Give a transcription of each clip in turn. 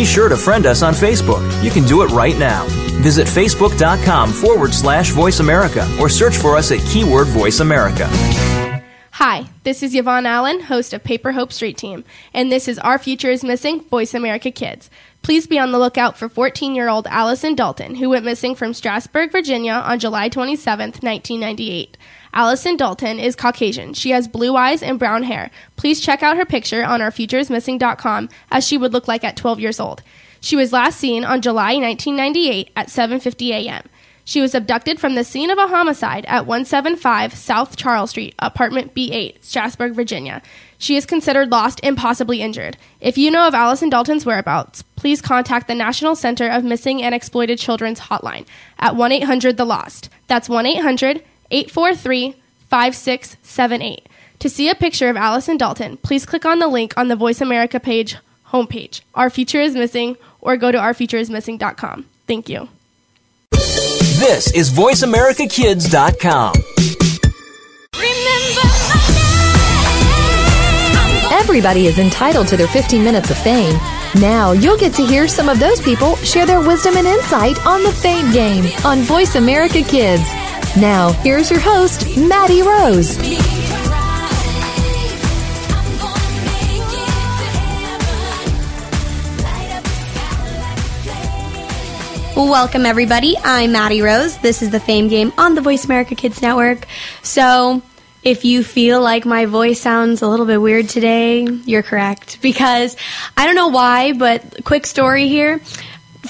Be sure to friend us on Facebook. You can do it right now. Visit facebook.com forward slash voice America or search for us at keyword voice America. Hi, this is Yvonne Allen, host of Paper Hope Street Team, and this is Our Future is Missing Voice America Kids. Please be on the lookout for 14 year old Allison Dalton, who went missing from Strasburg, Virginia on July 27, 1998. Allison Dalton is Caucasian. She has blue eyes and brown hair. Please check out her picture on ourfutureismissing.com as she would look like at 12 years old. She was last seen on July 1998 at 7:50 a.m. She was abducted from the scene of a homicide at 175 South Charles Street, apartment B8, Strasburg, Virginia. She is considered lost and possibly injured. If you know of Allison Dalton's whereabouts, please contact the National Center of Missing and Exploited Children's hotline at 1 800 The Lost. That's 1 800 843 5678. To see a picture of Allison Dalton, please click on the link on the Voice America page homepage. Our Future is Missing, or go to ourfutureismissing.com. Thank you. This is VoiceAmericaKids.com. Everybody is entitled to their 15 minutes of fame. Now you'll get to hear some of those people share their wisdom and insight on the Fame Game on Voice America Kids. Now, here's your host, Maddie Rose. Welcome, everybody. I'm Maddie Rose. This is the Fame Game on the Voice America Kids Network. So, if you feel like my voice sounds a little bit weird today, you're correct. Because I don't know why, but quick story here.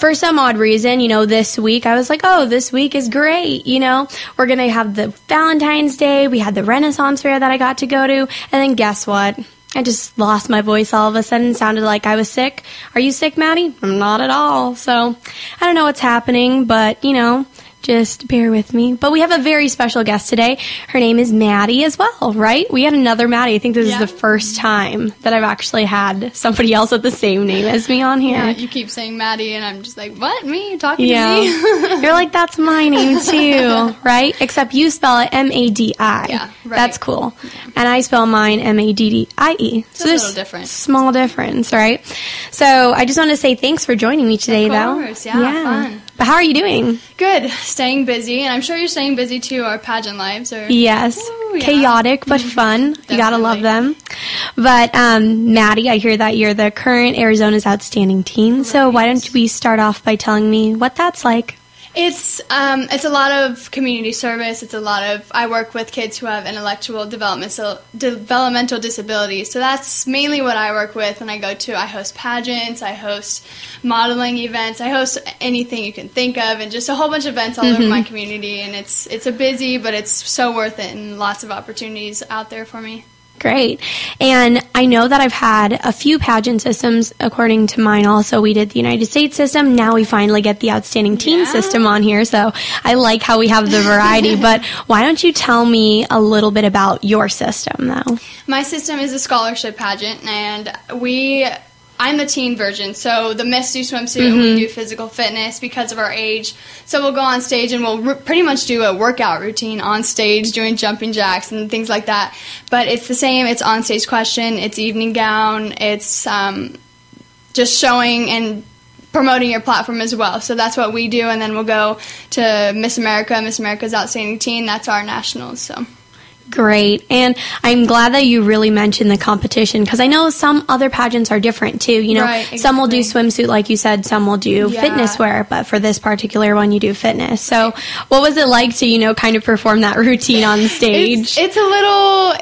For some odd reason, you know, this week I was like, oh, this week is great. You know, we're going to have the Valentine's Day. We had the Renaissance Fair that I got to go to. And then guess what? I just lost my voice all of a sudden. Sounded like I was sick. Are you sick, Maddie? I'm not at all. So I don't know what's happening, but you know, just bear with me. But we have a very special guest today. Her name is Maddie as well, right? We had another Maddie. I think this Yeah. is the first time that I've actually had somebody else with the same name as me on here. Yeah, you keep saying Maddie, and I'm just like, what? Me? You talking Yeah. to me? You're like, that's my name too, right? Except you spell it M A D I. Yeah, right. That's cool. And I spell mine M A D D I E. So a there's little different. Small difference, right? So I just want to say thanks for joining me today, Of though. course, yeah, fun. But how are you doing? Good. Staying busy, and I'm sure you're staying busy too. Our pageant lives are. Yes. Ooh, yeah. Chaotic but fun. You gotta love them. But um, Maddie, I hear that you're the current Arizona's outstanding teen. So why don't we start off by telling me what that's like? It's um, it's a lot of community service. It's a lot of I work with kids who have intellectual developmental developmental disabilities. So that's mainly what I work with when I go to. I host pageants. I host modeling events. I host anything you can think of, and just a whole bunch of events all over my community. And it's it's a busy, but it's so worth it, and lots of opportunities out there for me. Great. And I know that I've had a few pageant systems. According to mine, also, we did the United States system. Now we finally get the Outstanding Teen Yeah. system on here. So I like how we have the variety. but why don't you tell me a little bit about your system, though? My system is a scholarship pageant, and we. I'm the teen version, so the Miss do swimsuit and we do physical fitness because of our age. So we'll go on stage and we'll r- pretty much do a workout routine on stage, doing jumping jacks and things like that. But it's the same. It's on stage question. It's evening gown. It's um, just showing and promoting your platform as well. So that's what we do, and then we'll go to Miss America. Miss America's Outstanding Teen. That's our nationals. So. Great. And I'm glad that you really mentioned the competition because I know some other pageants are different too. You know, Right, some will do swimsuit, like you said, some will do Yeah. fitness wear, but for this particular one, you do fitness. So, what was it like to, you know, kind of perform that routine on stage? It's, it's a little.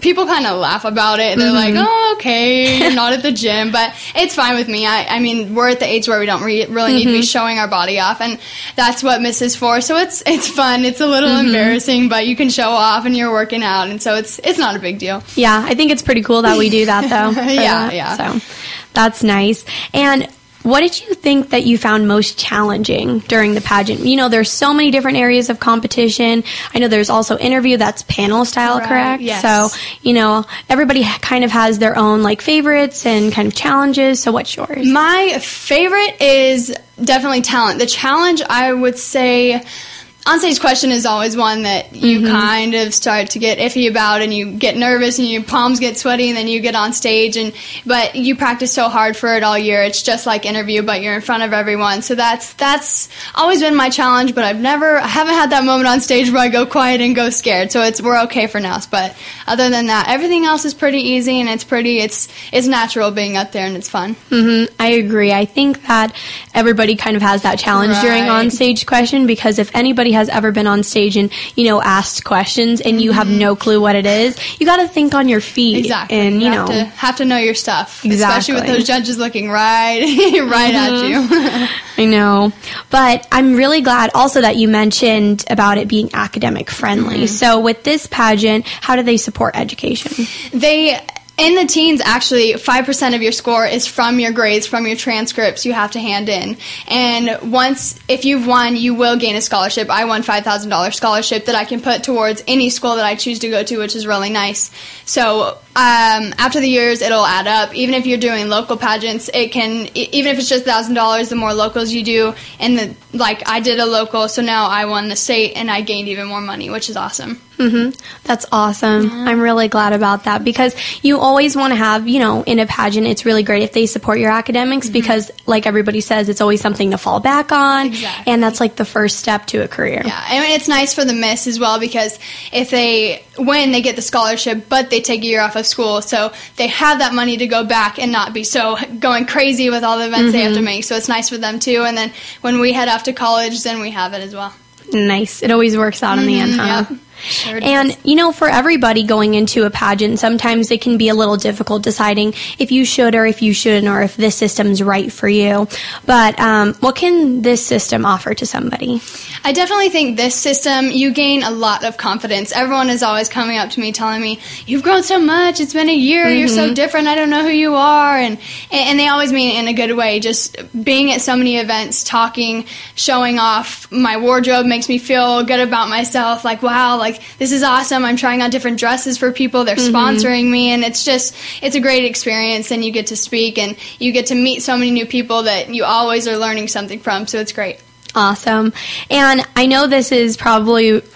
People kind of laugh about it. They're like, mm-hmm. "Oh, okay, you're not at the gym," but it's fine with me. I, I mean, we're at the age where we don't re- really need to be mm-hmm. showing our body off, and that's what Miss is for. So it's it's fun. It's a little mm-hmm. embarrassing, but you can show off, and you're working out, and so it's it's not a big deal. Yeah, I think it's pretty cool that we do that though. Yeah, that. yeah. So that's nice. And what did you think that you found most challenging during the pageant? You know, there's so many different areas of competition. I know there's also interview that's panel style, Right, correct? yes. So, you know, everybody kind of has their own like favorites and kind of challenges. So what's yours? My favorite is definitely talent. The challenge, I would say, onstage question is always one that you kind of start to get iffy about and you get nervous and your palms get sweaty and then you get on stage and but you practice so hard for it all year. It's just like interview but you're in front of everyone. So that's that's always been my challenge but i've never i haven't had that moment on stage where i go quiet and go scared. So it's we're okay for now. But other than that everything else is pretty easy and it's pretty it's it's natural being up there and it's fun. Hmm I agree. I think that everybody kind of has that challenge during Right. on stage question because if anybody has ever been on stage and you know asked questions and you have no clue what it is, you got to think on your feet Exactly. and you, have know to have to know your stuff. Especially with those judges looking right right at you. I know. But I'm really glad also that you mentioned about it being academic friendly. Mm-hmm. So with this pageant, how do they support education? they in the teens actually 5% of your score is from your grades from your transcripts you have to hand in. And once if you've won you will gain a scholarship. I won $5000 scholarship that i can put towards any school that i choose to go to which is really nice. So um, after the years it'll add up. Even if you're doing local pageants it can even if it's just $1000 the more locals you do and the like i did a local so now i won the state and i gained even more money which is awesome hmm That's awesome. I'm really glad about that because you always want to have, you know, in a pageant, it's really great if they support your academics mm-hmm. because, like everybody says, it's always something to fall back on. Exactly. And that's like the first step to a career. Yeah, I mean it's nice for the miss as well because if they win, they get the scholarship, but they take a year off of school, so they have that money to go back and not be so going crazy with all the events they have to mm-hmm. make. So it's nice for them too. And then when we head off to college, then we have it as well. Nice. It always works out in the end, mm-hmm. huh? Yep. Sure And, you know, for everybody going into a pageant, sometimes it can be a little difficult deciding if you should or if you shouldn't or if this system's right for you. But um, what can this system offer to somebody? I definitely think this system, you gain a lot of confidence. Everyone is always coming up to me telling me, You've grown so much. It's been a year. You're so different. I don't know who you are. And, and they always mean it in a good way. Just being at so many events, talking, showing off my wardrobe makes me feel good about myself. Like, wow, like this is awesome. I'm trying on different dresses for people. They're mm-hmm. sponsoring me. And it's just, it's a great experience. And you get to speak and you get to meet so many new people that you always are learning something from. So it's great. Awesome. And I know this is probably pro-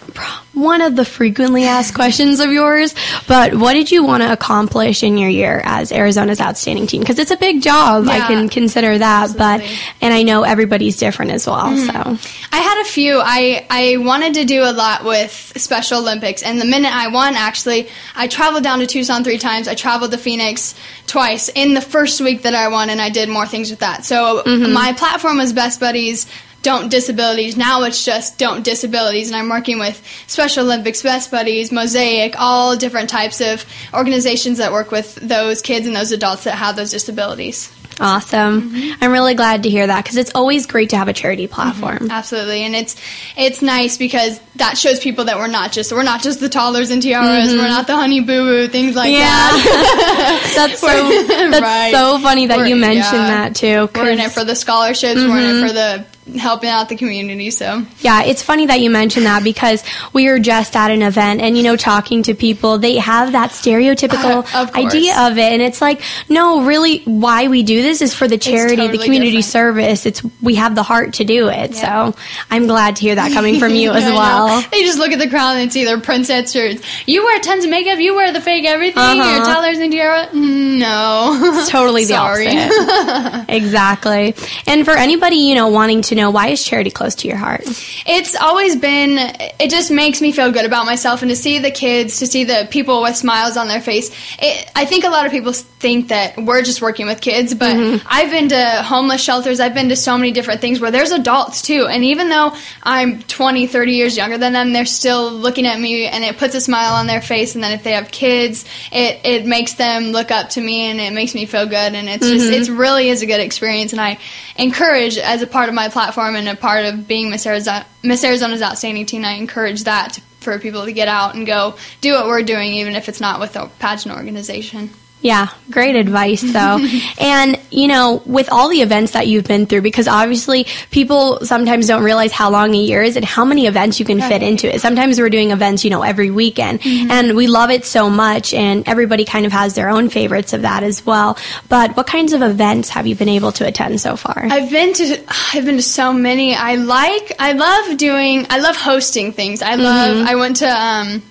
one of the frequently asked questions of yours, but what did you want to accomplish in your year as Arizona's outstanding teen? Because it's a big job. I can consider that, but and I know everybody's different as well. Mm-hmm. So I had a few. I, I wanted to do a lot with Special Olympics, and the minute I won, actually, I traveled down to Tucson three times. I traveled to Phoenix twice in the first week that I won, and I did more things with that. So mm-hmm. my platform was Best Buddies. Don't disabilities. Now it's just don't disabilities, and I'm working with Special Olympics, Best Buddies, Mosaic, all different types of organizations that work with those kids and those adults that have those disabilities. awesome. Mm-hmm. I'm really glad to hear that because it's always great to have a charity mm-hmm. platform. Absolutely, and it's it's nice because that shows people that we're not just we're not just the toddlers and tiaras, mm-hmm. we're not the honey boo boo things like that. that's so that's right. so funny that We're- you mentioned yeah. that too. We're in it for the scholarships. We're in it for the helping out the community. So Yeah, it's funny that you mentioned that because we were just at an event and, you know, talking to people, they have that stereotypical Uh, of idea of it. And it's like, no, really, why we do this is for the charity, the community different. service. It's, we have the heart to do it. Yeah. So I'm glad to hear that coming from you as well. They just look at the crowd and see their princess shirts. You wear tons of makeup. You wear the fake everything. Uh-huh. Your toddlers and tiara. No, It's totally the opposite. exactly. And for anybody, you know, wanting to know why is charity close to your heart? It's always been, it just makes me feel good about myself and to see the kids, to see the people with smiles on their face. It, I think a lot of people think that we're just working with kids, but mm-hmm. I've been to homeless shelters, I've been to so many different things where there's adults too. And even though I'm 20, 30 years younger than them, they're still looking at me and it puts a smile on their face. And then if they have kids, it, it makes them look up to me and it makes me feel good. And it's just, mm-hmm. it's really is a good experience. And I encourage as a part of my platform and a part of being Miss, Arizona, Miss Arizona's outstanding teen, I encourage that to, for people to get out and go do what we're doing, even if it's not with a pageant organization. Yeah, great advice though. and, you know, with all the events that you've been through, because obviously people sometimes don't realize how long a year is and how many events you can fit into it. Sometimes we're doing events, you know, every weekend Mm-hmm. and we love it so much and everybody kind of has their own favorites of that as well. But what kinds of events have you been able to attend so far? I've been to I've been to so many. I like I love doing I love hosting things. I love Mm-hmm. I went to um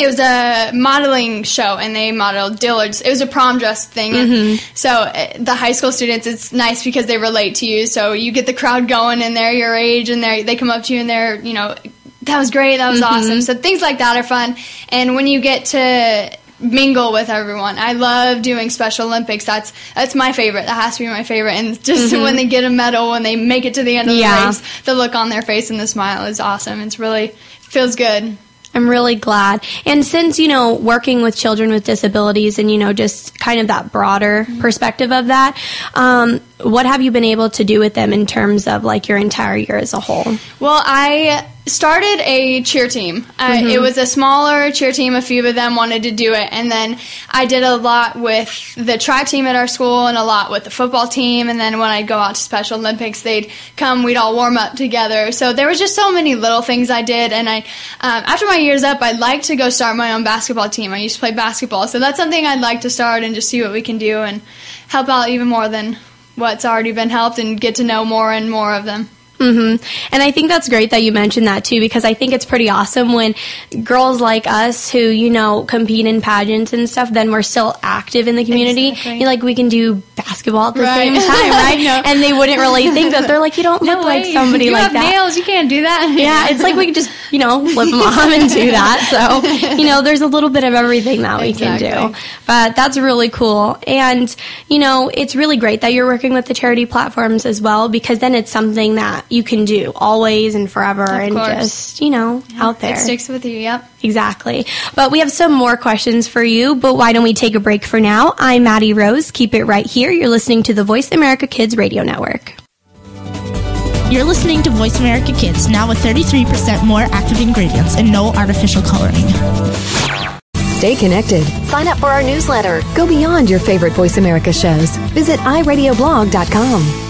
it was a modeling show and they modeled Dillard's. It was a prom dress thing. Mm-hmm. so uh, the high school students, it's nice because they relate to you. So you get the crowd going and they're your age and they they come up to you and they're, you know, that was great, that was Mm-hmm. awesome. So things like that are fun. And when you get to mingle with everyone. I love doing Special Olympics. That's that's my favorite. That has to be my favorite. And just when they get a medal, when they make it to the end of the Mm-hmm. Race, the look on their face and the smile is awesome. It's really feels good. I'm really glad. And since, you know, working with children with disabilities and, you know, just kind of that broader perspective of that, um, what have you been able to do with them in terms of like your entire year as a whole? Well, I started a cheer team. I, Mm-hmm. it was a smaller cheer team. A few of them wanted to do it, and then I did a lot with the track team at our school, and a lot with the football team. And then when I'd go out to Special Olympics, they'd come. We'd all warm up together. So there was just so many little things I did. And I, um, after my year's up, I'd like to go start my own basketball team. I used to play basketball, so that's something I'd like to start and just see what we can do and help out even more than what's already been helped, and get to know more and more of them. Hmm And I think that's great that you mentioned that too, because I think it's pretty awesome when girls like us who, you know, compete in pageants and stuff, then we're still active in the community. Exactly. Like we can do basketball at the Right. same time, right? No. And they wouldn't really think that they're like, you don't look like somebody you like have that. nails. You can't do that. Yeah, it's like we can just, you know, flip them on and do that. So, you know, there's a little bit of everything that we can do. But that's really cool. And, you know, it's really great that you're working with the charity platforms as well because then it's something that you can do always and forever and course. just, you know, out there. It sticks with you. Yep. Exactly. But we have some more questions for you, but why don't we take a break for now? I'm Maddie Rose. Keep it right here. You're listening to the Voice America Kids Radio Network. You're listening to Voice America Kids, now with 33% more active ingredients and no artificial coloring. Stay connected. Sign up for our newsletter. Go beyond your favorite Voice America shows. Visit iradioblog.com.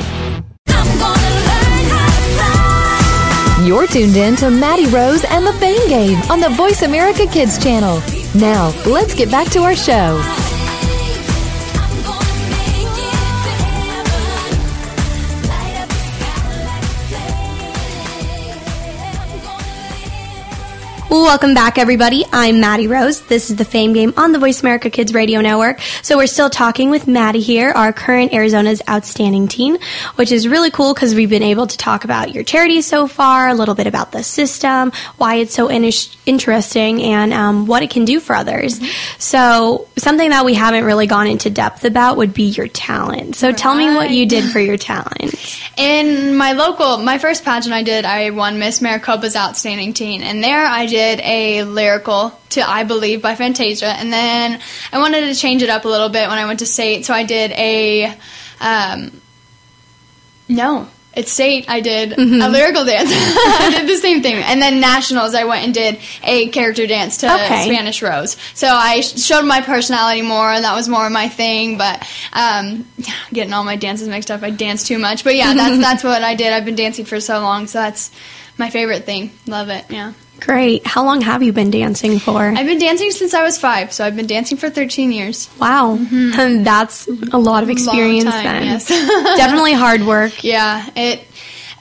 You're tuned in to Maddie Rose and the Fame Game on the Voice America Kids channel. Now, let's get back to our show. Welcome back, everybody. I'm Maddie Rose. This is the Fame Game on the Voice America Kids Radio Network. So we're still talking with Maddie here, our current Arizona's outstanding teen, which is really cool because we've been able to talk about your charity so far, a little bit about the system, why it's so in- interesting, and um, what it can do for others. So something that we haven't really gone into depth about would be your talent. So tell me what you did for your talent. In my local, my first pageant I did, I won Miss Maricopa's Outstanding Teen, and there I did a lyrical to I Believe by Fantasia. And then I wanted to change it up a little bit when I went to state, so I did a. Um, no, it's state. I did a lyrical dance. I did the same thing. And then nationals, I went and did a character dance to Okay. Spanish Rose. So I sh- showed my personality more, and that was more my thing. But um, getting all my dances mixed up, I dance too much. But yeah, that's that's what I did. I've been dancing for so long, so that's my favorite thing. Love it. Yeah. Great. How long have you been dancing for? I've been dancing since I was five, so I've been dancing for 13 years. wow. Mm-hmm. That's a lot of experience time, then. yes. Definitely hard work. Yeah, it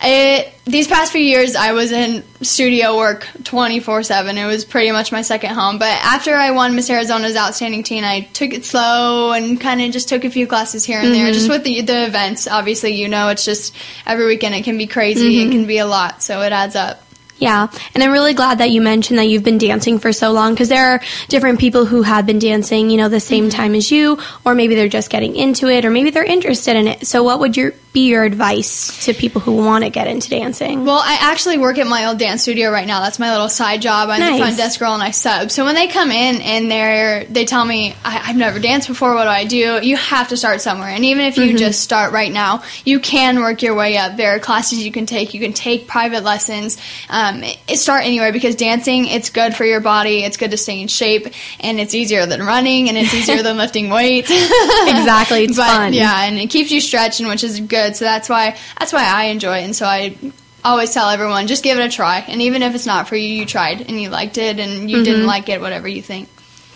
it these past few years I was in studio work 24/7. It was pretty much my second home. But after I won Miss Arizona's outstanding teen, I took it slow and kind of just took a few classes here and there just mm-hmm. with the the events. Obviously, you know, it's just every weekend it can be crazy. It mm-hmm. can be a lot, so it adds up. Yeah, and I'm really glad that you mentioned that you've been dancing for so long because there are different people who have been dancing, you know, the same mm-hmm. time as you, or maybe they're just getting into it, or maybe they're interested in it. So, what would your be your advice to people who want to get into dancing? Well, I actually work at my old dance studio right now. That's my little side job. I'm Nice. the front desk girl and I sub. So when they come in and they're they tell me I, I've never danced before, what do I do? You have to start somewhere. And even if you just start right now, you can work your way up. There are classes you can take. You can take private lessons. Um, it, start anywhere because dancing it's good for your body. It's good to stay in shape, and it's easier than running, and it's easier than lifting weights. Exactly, it's but, fun. Yeah, and it keeps you stretching, which is good. So that's why that's why I enjoy it, and so I always tell everyone just give it a try. And even if it's not for you, you tried and you liked it, and you Mm-hmm. didn't like it, whatever you think.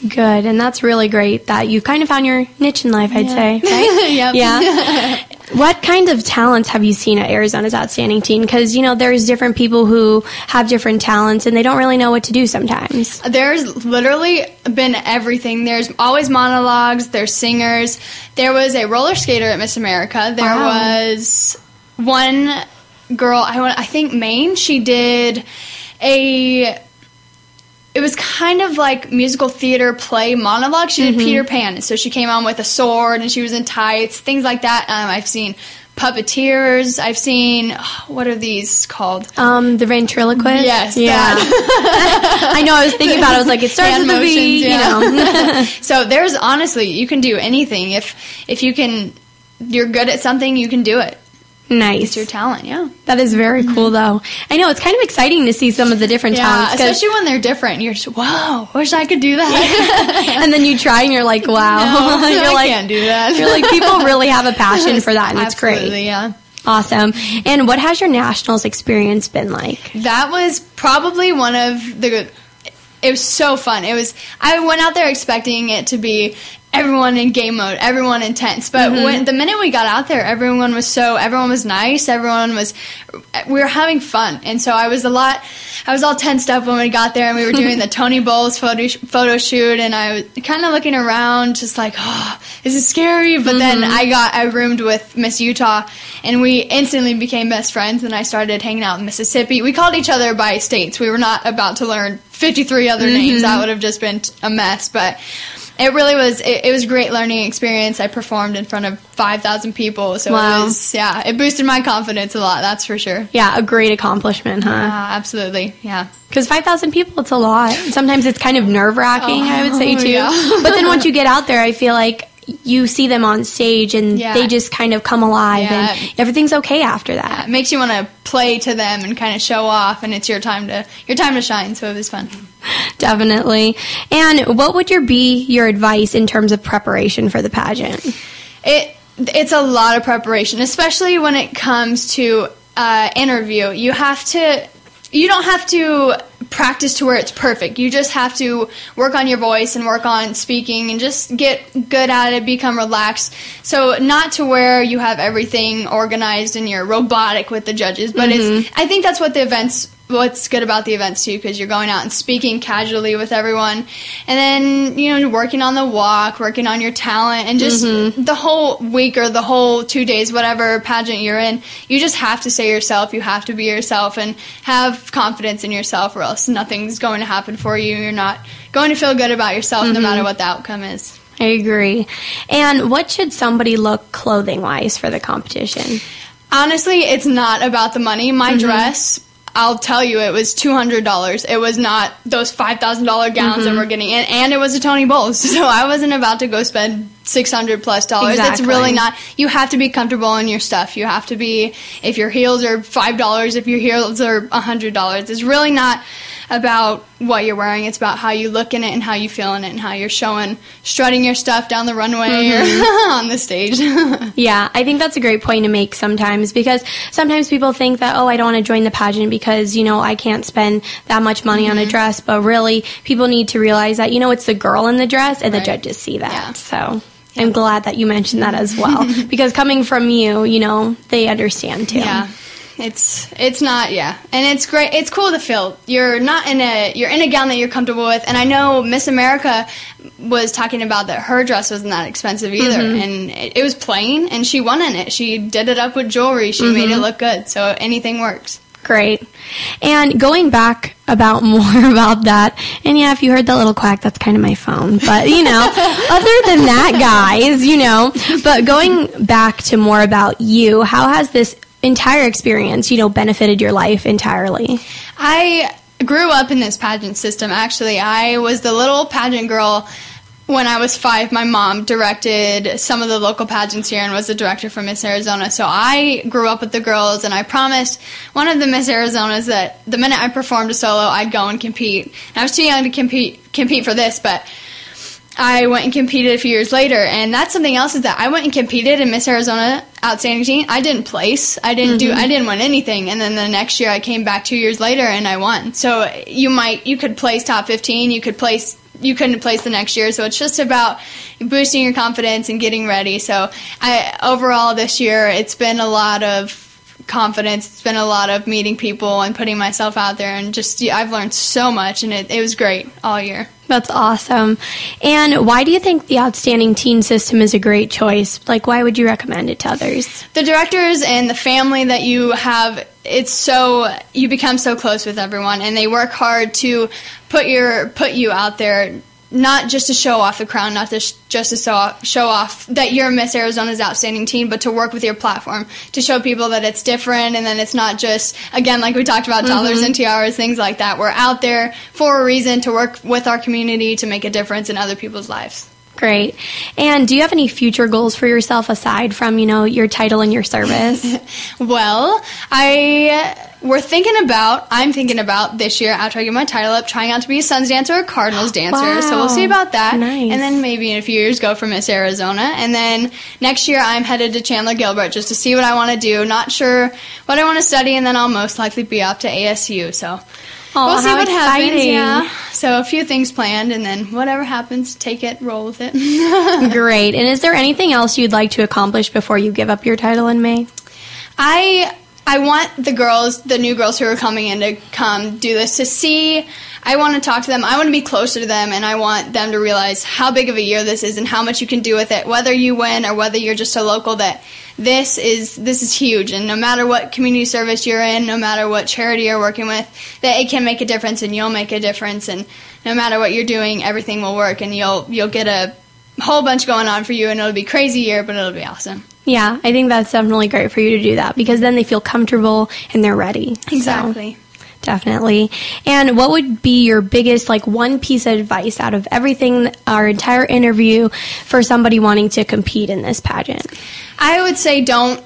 Good, and that's really great that you kind of found your niche in life, I'd say, right? Yep. Yeah. what kind of talents have you seen at Arizona's Outstanding Teen? Because, you know, there's different people who have different talents and they don't really know what to do sometimes. There's literally been everything. There's always monologues. There's singers. There was a roller skater at Miss America. There Wow. was one girl. I want. I think Maine. She did a. It was kind of like musical theater play monologue. She did Peter Pan, so she came on with a sword and she was in tights, things like that. Um, I've seen puppeteers. I've seen what are these called? Um, the ventriloquist? Yes, Yeah. I know, I was thinking about it. I was like, it starts Hand with a V, motions, yeah. you know. So there's honestly, you can do anything if if you can. You're good at something, you can do it. Nice. It's your talent, yeah. That is very mm-hmm. cool, though. I know, it's kind of exciting to see some of the different Yeah, talents. especially when they're different. You're just, whoa, wish I could do that. and then you try and you're like, wow. No, you're I like, can't do that. You're like, people really have a passion for that, and it's great. yeah. Awesome. And what has your nationals experience been like? That was probably one of the. It was so fun. It was. I went out there expecting it to be everyone in game mode, everyone intense. But mm-hmm. when the minute we got out there, everyone was so. Everyone was nice. Everyone was. We were having fun, and so I was a lot. I was all tensed up when we got there, and we were doing the Tony Bowles photo photo shoot, and I was kind of looking around, just like, oh, this is scary. But then mm-hmm. I got I roomed with Miss Utah, and we instantly became best friends. And I started hanging out in Mississippi. We called each other by states. We were not about to learn 53 other names. Mm-hmm. That would have just been a mess. But it really was. It, it was a great learning experience. I performed in front of 5,000 people, so Wow. it was yeah. It boosted my confidence a lot. That's for sure. Yeah, a great accomplishment, huh? Ah, absolutely, yeah. Because 5,000 people, it's a lot. Sometimes it's kind of nerve wracking, I would say, Oh, too. yeah. but then once you get out there, I feel like you see them on stage and Yeah. they just kind of come alive Yeah. and everything's okay after that. It makes you want to play to them and kind of show off, and it's your time to your time to shine. So it was fun. Definitely. And what would your be your advice in terms of preparation for the pageant? It it's a lot of preparation, especially when it comes to uh, interview. You have to. You don't have to practice to where it's perfect. You just have to work on your voice and work on speaking and just get good at it, become relaxed. So not to where you have everything organized and you're robotic with the judges, but it's mm-hmm. I think that's what the events what's good about the events too because you're going out and speaking casually with everyone and then you know working on the walk working on your talent and just mm-hmm. the whole week or the whole two days whatever pageant you're in you just have to say yourself you have to be yourself and have confidence in yourself or else nothing's going to happen for you you're not going to feel good about yourself no matter mm-hmm. what the outcome is I agree. And what should somebody look clothing wise for the competition? Honestly, it's not about the money. My mm-hmm. dress, I'll tell you, it was two hundred dollars. It was not those five thousand dollar gowns that mm-hmm. we're getting in, and it was a Tony Bowles. So I wasn't about to go spend six hundred plus dollars. It's really not. You have to be comfortable in your stuff. You have to be. If your heels are five dollars, if your heels are a hundred dollars, it's really not about what you're wearing. It's about how you look in it and how you feel in it and how you're showing, strutting your stuff down the runway or mm-hmm. on the stage. Yeah, I think that's a great point to make sometimes because sometimes people think that, oh, I don't want to join the pageant because, you know, I can't spend that much money on a mm-hmm. dress. But really, people need to realize that, you know, it's the girl in the dress and the judges see that. Yeah. So I'm glad that you mentioned that as well because coming from you, you know, they understand too. Yeah. It's it's not yeah, and it's great. It's cool to feel you're not in a you're in a gown that you're comfortable with. And I know Miss America was talking about that her dress wasn't that expensive either, mm-hmm. and it, it was plain, and she won in it. She did it up with jewelry. She made it mm-hmm. look good. So anything works. Great. And going back about more about that, and yeah, if you heard that little quack, that's kind of my phone. But, you know, other than that, guys, you know, but going back to more about you, how has this entire experience, you know, benefited your life entirely? I grew up in this pageant system. Actually, I was the little pageant girl when I was five. My mom directed some of the local pageants here and was the director for Miss Arizona. So I grew up with the girls, and I promised one of the Miss Arizonas that the minute I performed a solo, I'd go and compete. And I was too young to compete compete for this, but. I went and competed a few years later, and that's something else is that I went and competed in Miss Arizona Outstanding Teen. I didn't place. I didn't do. Mm-hmm. I didn't win anything, and then the next year I came back two years later and I won. So you might you could place top fifteen. You could place. You couldn't place the next year, so it's just about boosting your confidence and getting ready. So, I overall this year it's been a lot of confidence. It's been a lot of meeting people and putting myself out there, and just I've learned so much, and it, it was great all year. That's awesome. And why do you think the Outstanding Teen System is a great choice? Like, why would you recommend it to others? the directors and the family that you have it's so you become so close with everyone and they work hard to put your put you out there not just to show off the crown not to sh- just to show off, show off that you're Miss Arizona's outstanding teen but to work with your platform to show people that it's different and then it's not just again like we talked about dollars mm-hmm. and tiaras things like that. We're out there for a reason to work with our community to make a difference in other people's lives Great. And do you have any future goals for yourself aside from, you know, your title and your service? Well, I we're thinking about I'm thinking about this year after I get my title up, trying out to be a Suns dancer or a Cardinals dancer. So we'll see about that. Nice. And then maybe in a few years go for Miss Arizona. And then next year I'm headed to Chandler Gilbert just to see what I want to do. Not sure what I want to study, and then I'll most likely be off to ASU. So Oh, we'll see what happens. Yeah. So a few things planned, and then whatever happens, take it, roll with it. Great. And is there anything else you'd like to accomplish before you give up your title in May? I I want the girls, the new girls who are coming in to come do this to see. I want to talk to them. I want to be closer to them, and I want them to realize how big of a year this is and how much you can do with it. Whether you win or whether you're just a local, that this is this is huge. And no matter what community service you're in, no matter what charity you're working with, that it can make a difference, and you'll make a difference. And no matter what you're doing, everything will work, and you'll you'll get a whole bunch going on for you, and it'll be crazy year, but it'll be awesome. Yeah, I think that's definitely great for you to do that because then they feel comfortable and they're ready. So, Exactly. Definitely. And what would be your biggest, like, one piece of advice out of everything, our entire interview, for somebody wanting to compete in this pageant? I would say don't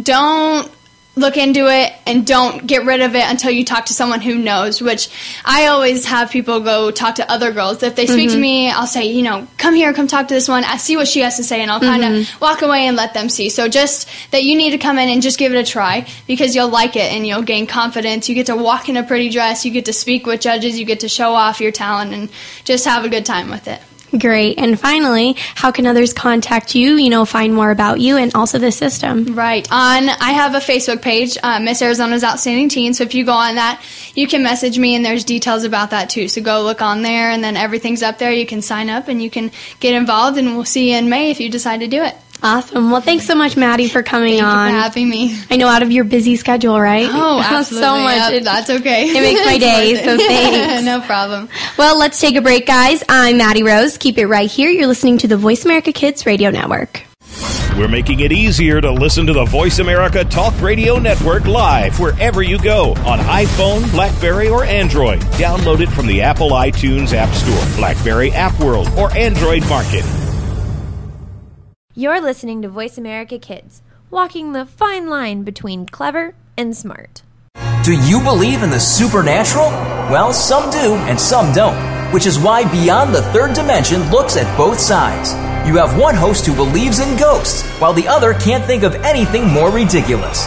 don't look into it and don't get rid of it until you talk to someone who knows which i always have people go talk to other girls. If they speak to mm-hmm. me i'll say you know come here come talk to this one. I see what she has to say and i'll kind of mm-hmm. walk away and let them see. So just that you need to come in and just give it a try because you'll like it and you'll gain confidence. You get to walk in a pretty dress. You get to speak with judges. You get to show off your talent and just have a good time with it Great. And finally, how can others contact you, you know, find more about you and also the system? Right. On I have a Facebook page, uh, Miss Arizona's Outstanding Teen. So if you go on that, you can message me, and there's details about that too. So go look on there, and then everything's up there. You can sign up, and you can get involved, and we'll see you in May if you decide to do it. Awesome. Well, thanks so much, Maddie, for coming Thank you on. for having me. I know out of your busy schedule, right? Oh, absolutely. so much. Yep, It- that's okay. it makes my day, so it. thanks. no problem. Well, let's take a break, guys. I'm Maddie Rose. Keep it right here. You're listening to the Voice America Kids Radio Network. We're making it easier to listen to the Voice America Talk Radio Network live wherever you go on iPhone, Blackberry, or Android. Download it from the Apple iTunes App Store, Blackberry App World, or Android Market. You're listening to Voice America Kids, walking the fine line between clever and smart. Do you believe in the supernatural? Well, some do and some don't, which is why Beyond the Third Dimension looks at both sides. You have one host who believes in ghosts, while the other can't think of anything more ridiculous.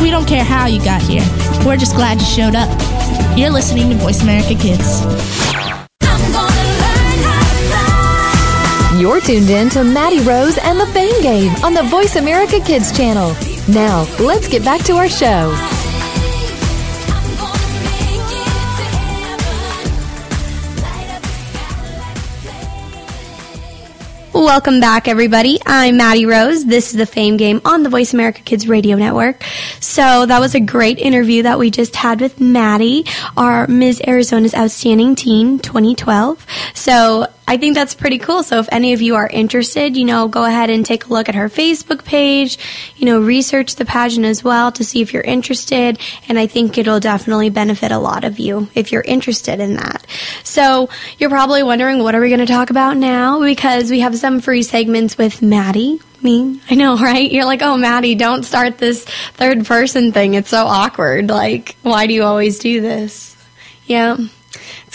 We don't care how you got here. We're just glad you showed up. You're listening to Voice America Kids. You're tuned in to Maddie Rose and the Fame Game on the Voice America Kids channel. Now, let's get back to our show. Welcome back, everybody. I'm Maddie Rose. This is the Fame Game on the Voice America Kids Radio Network. So that was a great interview that we just had with Maddie, our Ms. Arizona's Outstanding Teen 2012. So I think that's pretty cool. So if any of you are interested, you know, go ahead and take a look at her Facebook page, you know, research the pageant as well to see if you're interested. And I think it'll definitely benefit a lot of you if you're interested in that. So you're probably wondering, what are we going to talk about now? Because we have some free segments with Maddie. Me, I know, right? You're like, oh, Maddie, don't start this third person thing. It's so awkward. Like, why do you always do this? Yeah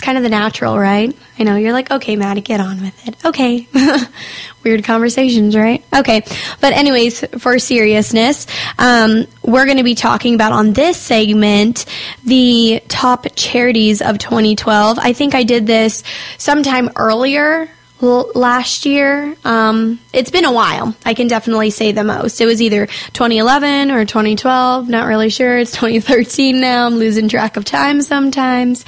it's kind of the natural, right? I know you're like, okay, Maddie, get on with it. Okay. Weird conversations, right? Okay. But anyways, for seriousness, um, we're going to be talking about on this segment the top charities of 2012. I think I did this sometime earlier last year. Um, it's been a while. I can definitely say the most. It was either 2011 or 2012. Not really sure. It's 2013 now. I'm losing track of time sometimes.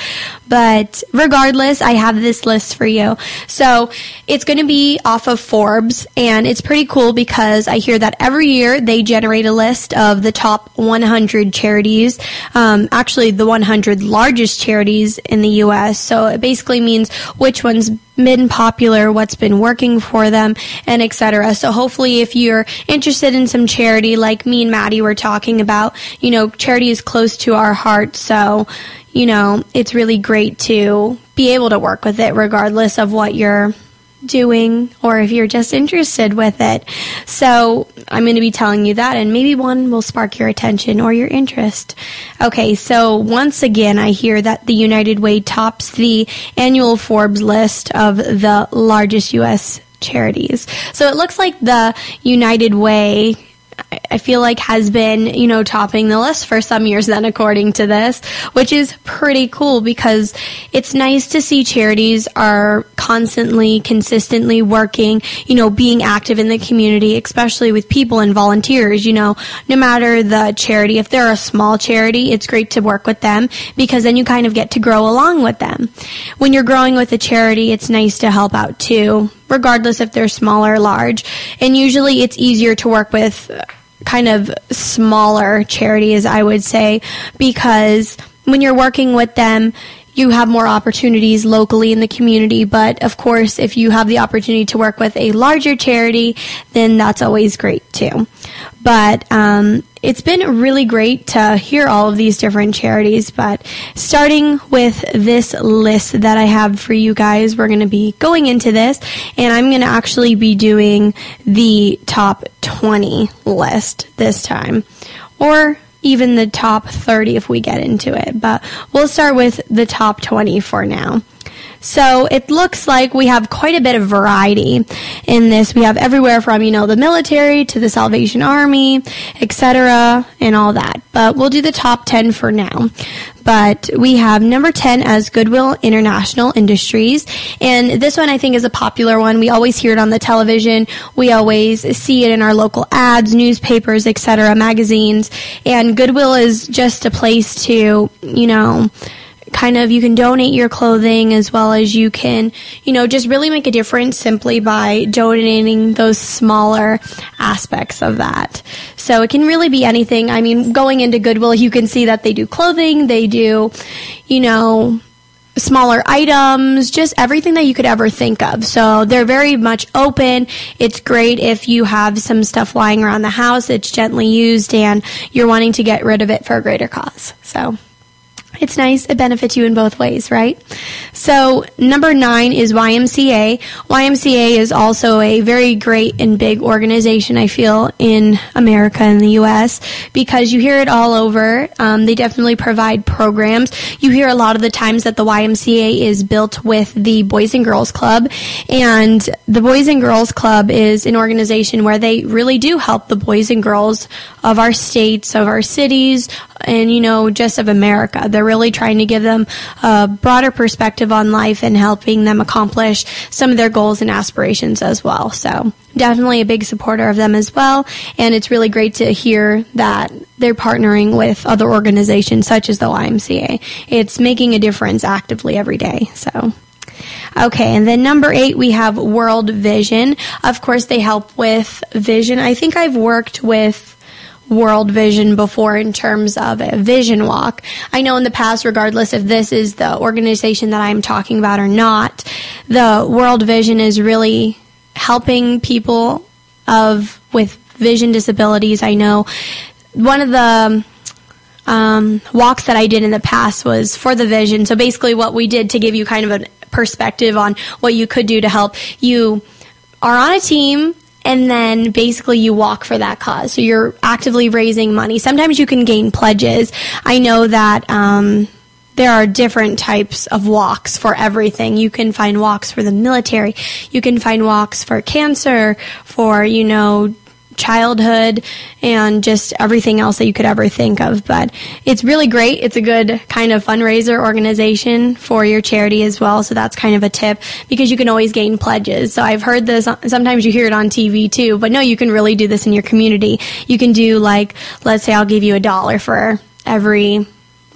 But regardless, I have this list for you. So it's going to be off of Forbes, and it's pretty cool because I hear that every year they generate a list of the top 100 charities. Um, actually, the 100 largest charities in the U.S. So it basically means which ones been popular, what's been working for them, and etc. So hopefully if you're interested in some charity like me and Maddie were talking about, you know, charity is close to our heart, so you know, it's really great to be able to work with it regardless of what you're doing or if you're just interested with it. So I'm going to be telling you that and maybe one will spark your attention or your interest. Okay, so once again, I hear that the United Way tops the annual Forbes list of the largest U.S. charities. So it looks like the United Way I feel like has been, you know, topping the list for some years then according to this, which is pretty cool because it's nice to see charities are constantly, consistently working, you know, being active in the community, especially with people and volunteers, you know, no matter the charity, if they're a small charity, it's great to work with them because then you kind of get to grow along with them. When you're growing with a charity, it's nice to help out too regardless if they're small or large. And usually it's easier to work with kind of smaller charities, I would say, because when you're working with them, you have more opportunities locally in the community. But of course, if you have the opportunity to work with a larger charity, then that's always great too. But um, it's been really great to hear all of these different charities. But starting with this list that I have for you guys, we're going to be going into this, and I'm going to actually be doing the top 20 list this time. Or even the top 30 if we get into it. But we'll start with the top 20 for now. So it looks like we have quite a bit of variety in this. We have everywhere from, you know, the military to the Salvation Army, etc., and all that. But we'll do the top 10 for now. But we have number 10 as Goodwill International Industries. And this one I think is a popular one. We always hear it on the television. We always see it in our local ads, newspapers, etc., magazines. And Goodwill is just a place to, you know, kind of you can donate your clothing as well as you can, you know, just really make a difference simply by donating those smaller aspects of that. So it can really be anything. I mean, going into Goodwill, you can see that they do clothing, they do, you know, smaller items, just everything that you could ever think of. So they're very much open. It's great if you have some stuff lying around the house, it's gently used and you're wanting to get rid of it for a greater cause. So it's nice. It benefits you in both ways, right? So, number nine is YMCA. YMCA is also a very great and big organization, I feel, in America and the U.S. because you hear it all over. Um, they definitely provide programs. You hear a lot of the times that the YMCA is built with the Boys and Girls Club. And the Boys and Girls Club is an organization where they really do help the boys and girls of our states, of our cities, and, you know, just of America. They're really trying to give them a broader perspective on life and helping them accomplish some of their goals and aspirations as well. So, definitely a big supporter of them as well. And it's really great to hear that they're partnering with other organizations such as the YMCA. It's making a difference actively every day. So, Okay, and then number eight, we have World Vision. Of course, they help with vision. I think I've worked with World Vision before in terms of a vision walk. I know in the past, regardless if this is the organization that I'm talking about or not, the World Vision is really helping people of with vision disabilities. I know one of the um, walks that I did in the past was for the vision. So basically, what we did to give you kind of a perspective on what you could do to help you are on a team and then basically you walk for that cause. So you're actively raising money. Sometimes you can gain pledges. I know that um, there are different types of walks for everything. You can find walks for the military. You can find walks for cancer, for, you know, childhood and just everything else that you could ever think of. But it's really great. It's a good kind of fundraiser organization for your charity as well. So that's kind of a tip because you can always gain pledges. So I've heard this, sometimes you hear it on TV too, but no, you can really do this in your community. You can do like, let's say I'll give you a dollar for every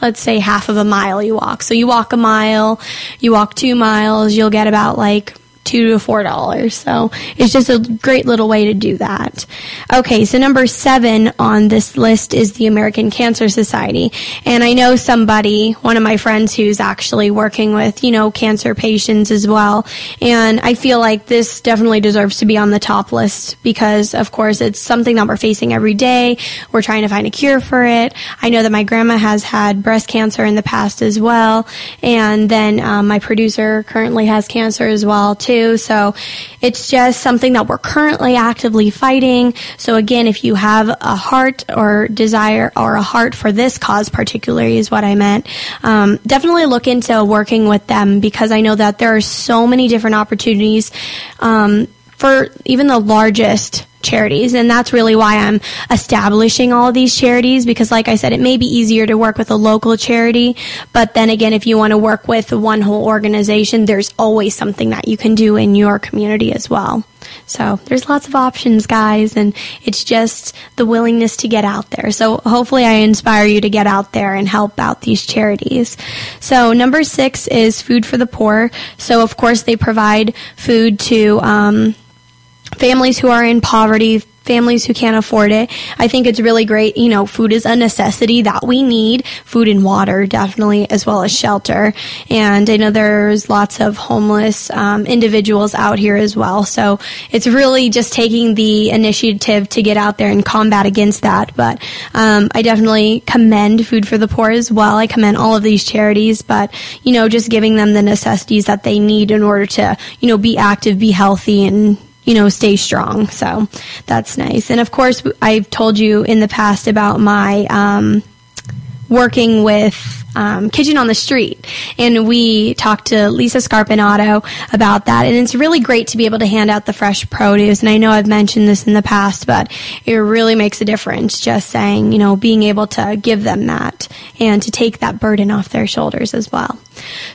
let's say half of a mile you walk. So you walk a mile, you walk two miles, you'll get about like two to four dollars. So it's just a great little way to do that. Okay, so number seven on this list is the American Cancer Society. And I know somebody, one of my friends who's actually working with, you know, cancer patients as well. And I feel like this definitely deserves to be on the top list because, of course, it's something that we're facing every day. We're trying to find a cure for it. I know that my grandma has had breast cancer in the past as well. And then um, my producer currently has cancer as well, too too. So it's just something that we're currently actively fighting. So again, if you have a heart or desire or a heart for this cause, particularly is what I meant, um, definitely look into working with them because I know that there are so many different opportunities um, for even the largest charities. And that's really why I'm establishing all these charities because, like I said, it may be easier to work with a local charity. But then again, if you want to work with one whole organization, there's always something that you can do in your community as well. So there's lots of options, guys, and it's just the willingness to get out there. So hopefully I inspire you to get out there and help out these charities. So number six is Food for the Poor. So of course they provide food to um, families who are in poverty, families who can't afford it. I think it's really great. You know, food is a necessity that we need. Food and water, definitely, as well as shelter. And I know there's lots of homeless um, individuals out here as well. So it's really just taking the initiative to get out there and combat against that. But um, I definitely commend Food for the Poor as well. I commend all of these charities, but you know, just giving them the necessities that they need in order to, you know, be active, be healthy, and you know, stay strong. So that's nice. And of course, I've told you in the past about my um, working with um, Kitchen on the Street. And we talked to Lisa Scarpinato about that. And it's really great to be able to hand out the fresh produce. And I know I've mentioned this in the past, but it really makes a difference just saying, you know, being able to give them that and to take that burden off their shoulders as well.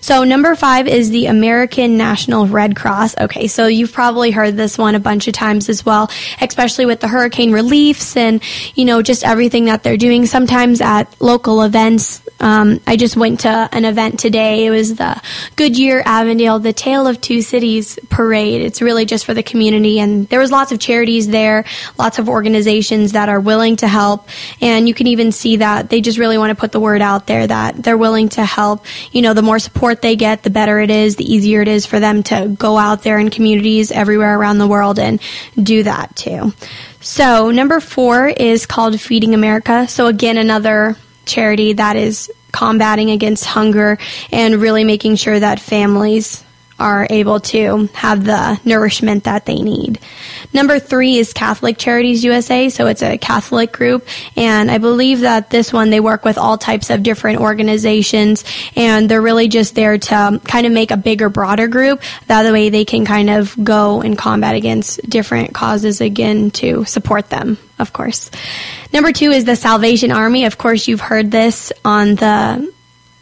So number five is the American National Red Cross. Okay, so you've probably heard this one a bunch of times as well, especially with the hurricane reliefs and, you know, just everything that they're doing. Sometimes at local events, um, I just went to an event today. It was the Goodyear Avondale, the Tale of Two Cities parade. It's really just for the community, and there was lots of charities there, lots of organizations that are willing to help, and you can even see that they just really want to put the word out there that they're willing to help. You know, the more support they get, the better it is, the easier it is for them to go out there in communities everywhere around the world and do that too. So, number four is called Feeding America. So, again, another charity that is combating against hunger and really making sure that families are able to have the nourishment that they need. Number three is Catholic Charities USA. So it's a Catholic group. And I believe that this one, they work with all types of different organizations and they're really just there to um, kind of make a bigger, broader group. That way they can kind of go and combat against different causes again to support them of course. Number two is the Salvation Army. Of course, you've heard this on the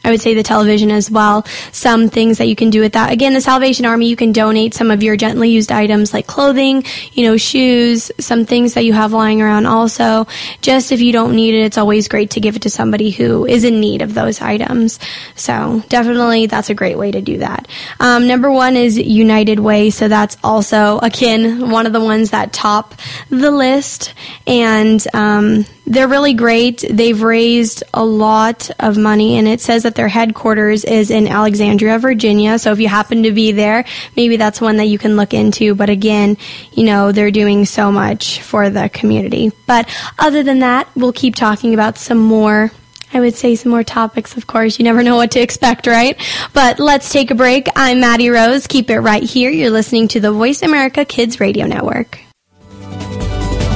I would say the television as well. Some things that you can do with that. Again, the Salvation Army, you can donate some of your gently used items like clothing, you know, shoes, some things that you have lying around also. Just if you don't need it, it's always great to give it to somebody who is in need of those items. So definitely that's a great way to do that. Um, number one is United Way. So that's also, again, one of the ones that top the list. And, um, they're really great. They've raised a lot of money, and it says that their headquarters is in Alexandria, Virginia. So if you happen to be there, maybe that's one that you can look into. But again, you know, they're doing so much for the community. But other than that, we'll keep talking about some more I would say some more topics, of course. You never know what to expect, right? But let's take a break. I'm Maddie Rose. Keep it right here. You're listening to the Voice America Kids Radio Network.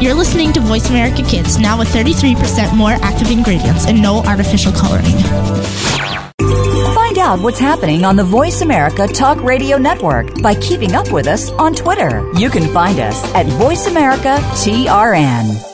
You're listening to Voice America Kids, now with 33% more active ingredients and no artificial coloring. Find out what's happening on the Voice America Talk Radio Network by keeping up with us on Twitter. You can find us at Voice America TRN.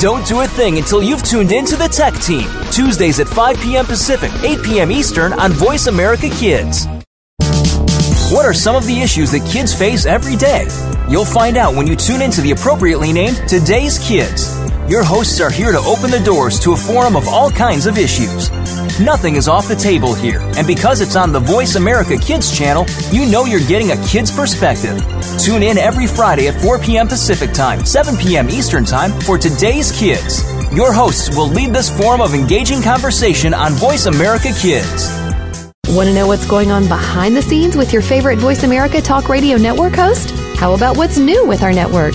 Don't do a thing until you've tuned in to the Tech Team, Tuesdays at 5 p.m. Pacific, 8 p.m. Eastern on Voice America Kids. What are some of the issues that kids face every day? You'll find out when you tune into the appropriately named Today's Kids. Your hosts are here to open the doors to a forum of all kinds of issues. Nothing is off the table here, and because it's on the Voice America Kids channel, you know you're getting a kid's perspective. Tune in every Friday at 4 p.m. Pacific Time, 7 p.m. Eastern Time for today's kids. Your hosts will lead this forum of engaging conversation on Voice America Kids. Want to know what's going on behind the scenes with your favorite Voice America Talk Radio Network host? How about what's new with our network?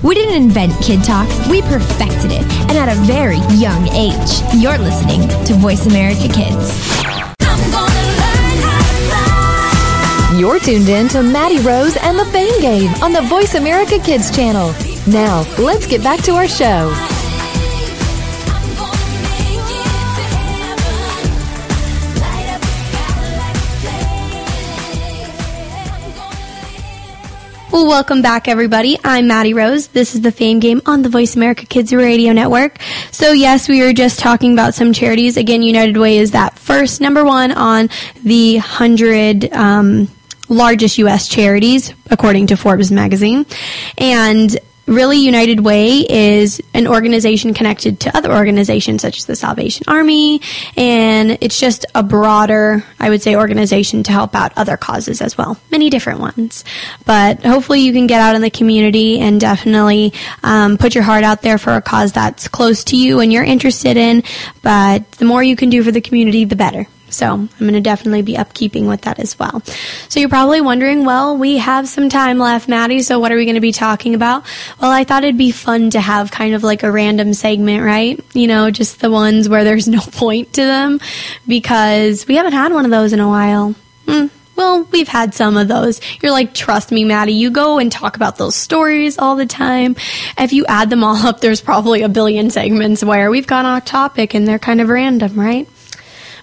We didn't invent Kid Talk, we perfected it, and at a very young age. You're listening to Voice America Kids. You're tuned in to Maddie Rose and the Fame Game on the Voice America Kids channel. Now, let's get back to our show. Well, welcome back, everybody. I'm Maddie Rose. This is the Fame Game on the Voice America Kids Radio Network. So, yes, we were just talking about some charities. Again, United Way is that first number one on the 100 um, largest U.S. charities, according to Forbes magazine. And really united way is an organization connected to other organizations such as the salvation army and it's just a broader i would say organization to help out other causes as well. Many different ones. But hopefully you can get out in the community and definitely um, put your heart out there for a cause that's close to you and you're interested in. But the more you can do for the community the better so I'm going to definitely be upkeeping with that as well. So you're probably wondering, well, we have some time left, Maddie. So what are we going to be talking about? Well, I thought it'd be fun to have kind of like a random segment, right? You know, just the ones where there's no point to them because we haven't had one of those in a while. Hmm. Well, we've had some of those. You're like, trust me, Maddie, you go and talk about those stories all the time. If you add them all up, there's probably a billion segments where we've gone off topic and they're kind of random, right?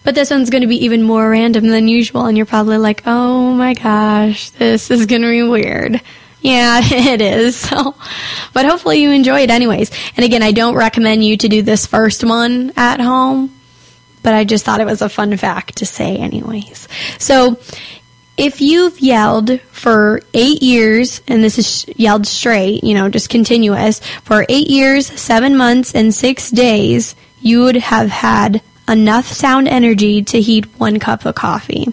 But this one's going to be even more random than usual, and you're probably like, oh my gosh, this is going to be weird. Yeah, it is. So, but hopefully you enjoy it anyways. And again, I don't recommend you to do this first one at home, but I just thought it was a fun fact to say anyways. So, if you've yelled for eight years, and this is yelled straight, you know, just continuous, for eight years, seven months, and six days, you would have had enough sound energy to heat one cup of coffee.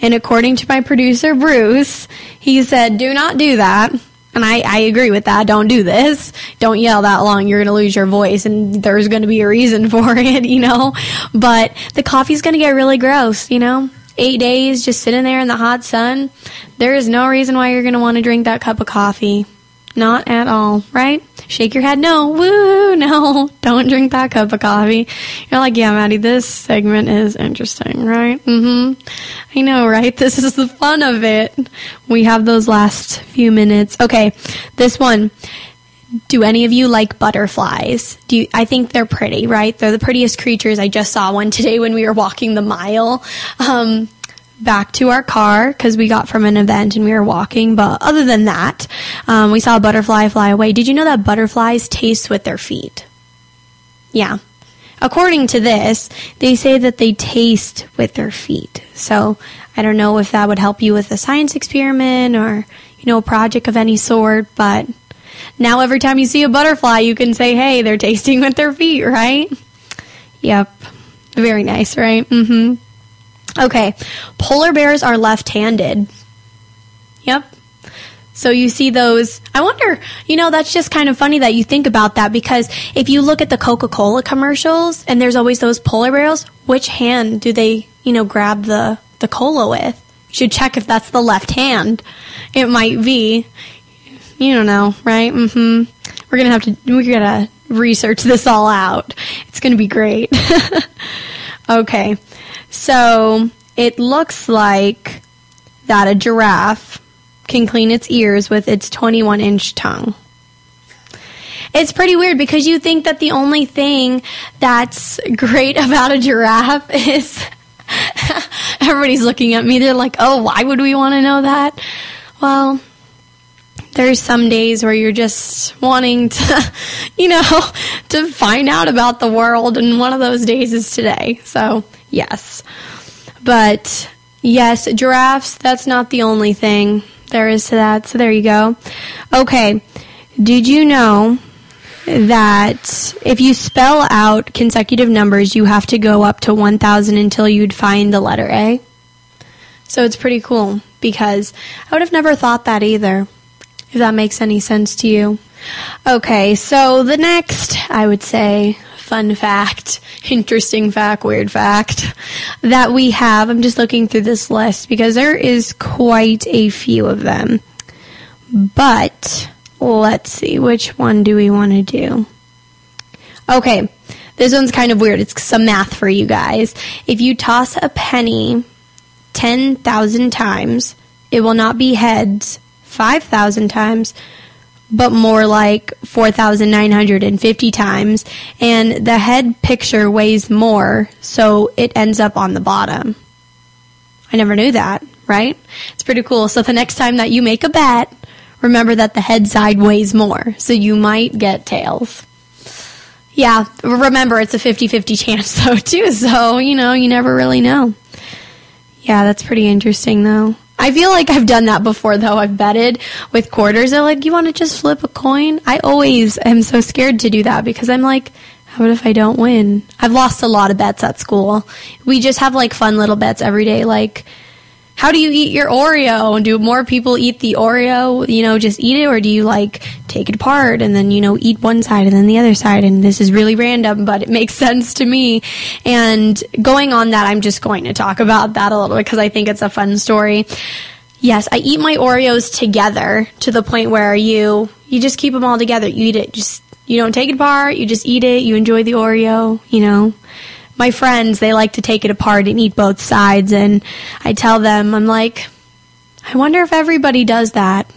And according to my producer, Bruce, he said, do not do that. And I, I agree with that. Don't do this. Don't yell that long. You're going to lose your voice and there's going to be a reason for it, you know? But the coffee's going to get really gross, you know? Eight days just sitting there in the hot sun. There is no reason why you're going to want to drink that cup of coffee. Not at all, right? Shake your head, no, woo, no, don't drink that cup of coffee. You're like, yeah, Maddie, this segment is interesting, right? Mm-hmm. I know, right? This is the fun of it. We have those last few minutes. Okay, this one. Do any of you like butterflies? Do you, I think they're pretty, right? They're the prettiest creatures. I just saw one today when we were walking the mile. Um, back to our car because we got from an event and we were walking. But other than that, um, we saw a butterfly fly away. Did you know that butterflies taste with their feet? Yeah. According to this, they say that they taste with their feet. So I don't know if that would help you with a science experiment or, you know, a project of any sort, but now every time you see a butterfly, you can say, hey, they're tasting with their feet, right? Yep. Very nice, right? Mm-hmm. Okay, polar bears are left handed. Yep. So you see those. I wonder, you know, that's just kind of funny that you think about that because if you look at the Coca Cola commercials and there's always those polar bears, which hand do they, you know, grab the, the cola with? You should check if that's the left hand. It might be. You don't know, right? Mm hmm. We're going to have to, we're going to research this all out. It's going to be great. okay. So it looks like that a giraffe can clean its ears with its 21 inch tongue. It's pretty weird because you think that the only thing that's great about a giraffe is everybody's looking at me. They're like, oh, why would we want to know that? Well, there's some days where you're just wanting to, you know, to find out about the world, and one of those days is today. So, yes. But, yes, giraffes, that's not the only thing there is to that. So, there you go. Okay. Did you know that if you spell out consecutive numbers, you have to go up to 1,000 until you'd find the letter A. So it's pretty cool because I would have never thought that either, if that makes any sense to you. Okay, so the next, I would say, fun fact, interesting fact, weird fact that we have, I'm just looking through this list because there is quite a few of them. But Let's see, which one do we want to do? Okay, this one's kind of weird. It's some math for you guys. If you toss a penny 10,000 times, it will not be heads 5,000 times, but more like 4,950 times. And the head picture weighs more, so it ends up on the bottom. I never knew that, right? It's pretty cool. So the next time that you make a bet, remember that the head side weighs more, so you might get tails. Yeah, remember it's a 50 50 chance though, too, so you know, you never really know. Yeah, that's pretty interesting though. I feel like I've done that before though. I've betted with quarters. They're like, you want to just flip a coin? I always am so scared to do that because I'm like, what if I don't win? I've lost a lot of bets at school. We just have like fun little bets every day, like how do you eat your Oreo? And Do more people eat the Oreo, you know, just eat it, or do you like take it apart and then, you know, eat one side and then the other side? And this is really random, but it makes sense to me. And going on that, I'm just going to talk about that a little bit because I think it's a fun story. Yes, I eat my Oreos together to the point where you you just keep them all together. You eat it just you don't take it apart, you just eat it, you enjoy the Oreo, you know my friends, they like to take it apart and eat both sides. And I tell them, I'm like, I wonder if everybody does that.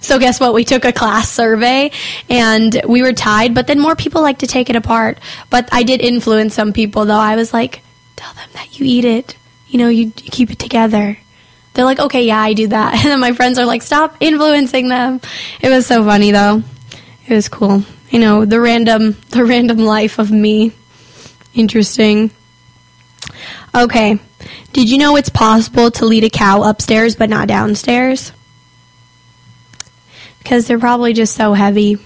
So guess what? We took a class survey and we were tied, but then more people like to take it apart. But I did influence some people though. I was like, tell them that you eat it. You know, you, keep it together. They're like, okay, yeah, I do that. And then my friends are like, stop influencing them. It was so funny though. It was cool. You know, the random, the random life of me. Interesting. Okay. Did you know it's possible to lead a cow upstairs but not downstairs? Because they're probably just so heavy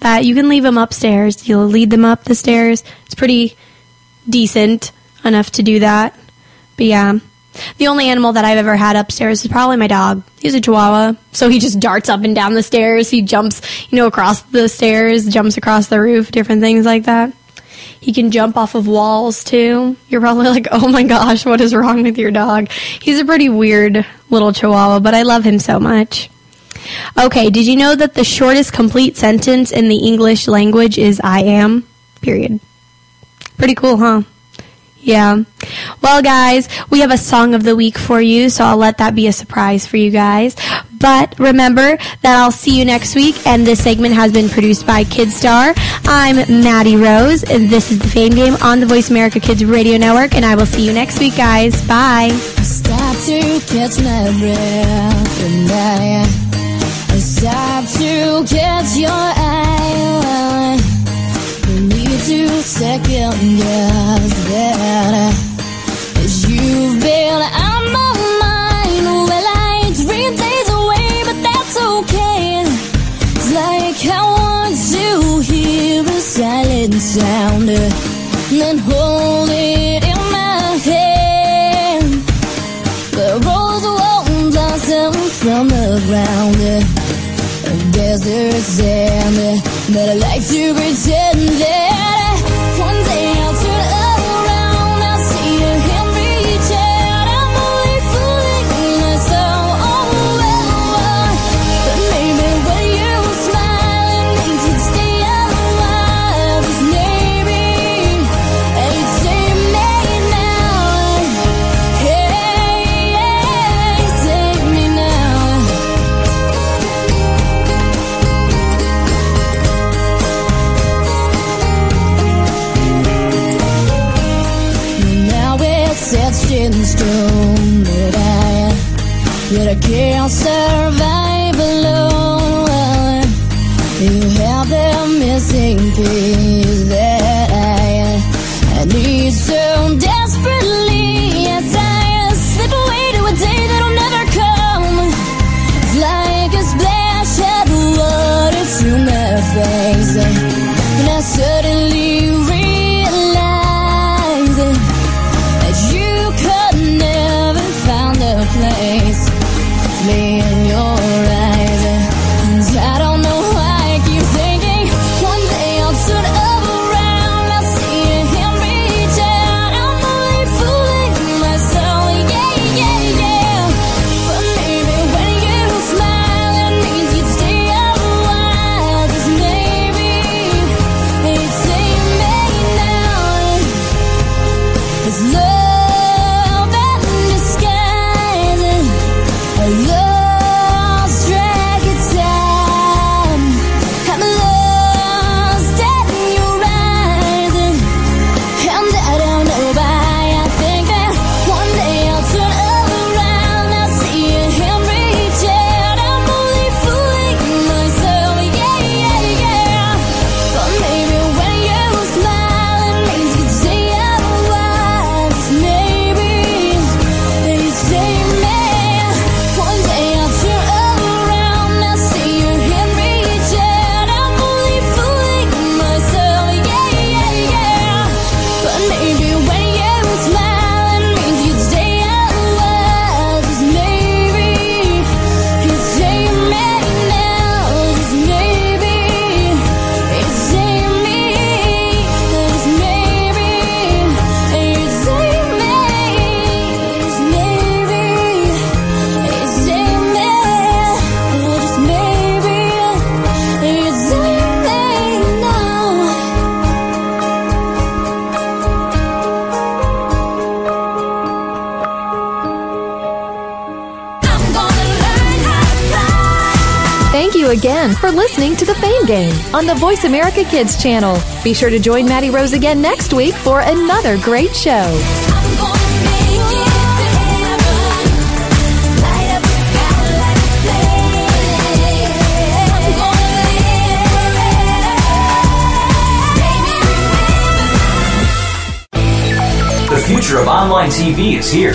that you can leave them upstairs. You'll lead them up the stairs. It's pretty decent enough to do that. But yeah. The only animal that I've ever had upstairs is probably my dog. He's a chihuahua. So he just darts up and down the stairs. He jumps, you know, across the stairs, jumps across the roof, different things like that. He can jump off of walls too. You're probably like, oh my gosh, what is wrong with your dog? He's a pretty weird little chihuahua, but I love him so much. Okay, did you know that the shortest complete sentence in the English language is I am? Period. Pretty cool, huh? Yeah. Well, guys, we have a song of the week for you, so I'll let that be a surprise for you guys. But remember that I'll see you next week, and this segment has been produced by Kidstar. I'm Maddie Rose, and this is the Fame Game on the Voice America Kids Radio Network, and I will see you next week, guys. Bye. Stop to catch your eye. Need to second guess that as you've been silent sound, then hold it in my hand. The rose won't blossom from the ground desert sand But I like to pretend Game on the Voice America Kids channel. Be sure to join Maddie Rose again next week for another great show. The future of online TV is here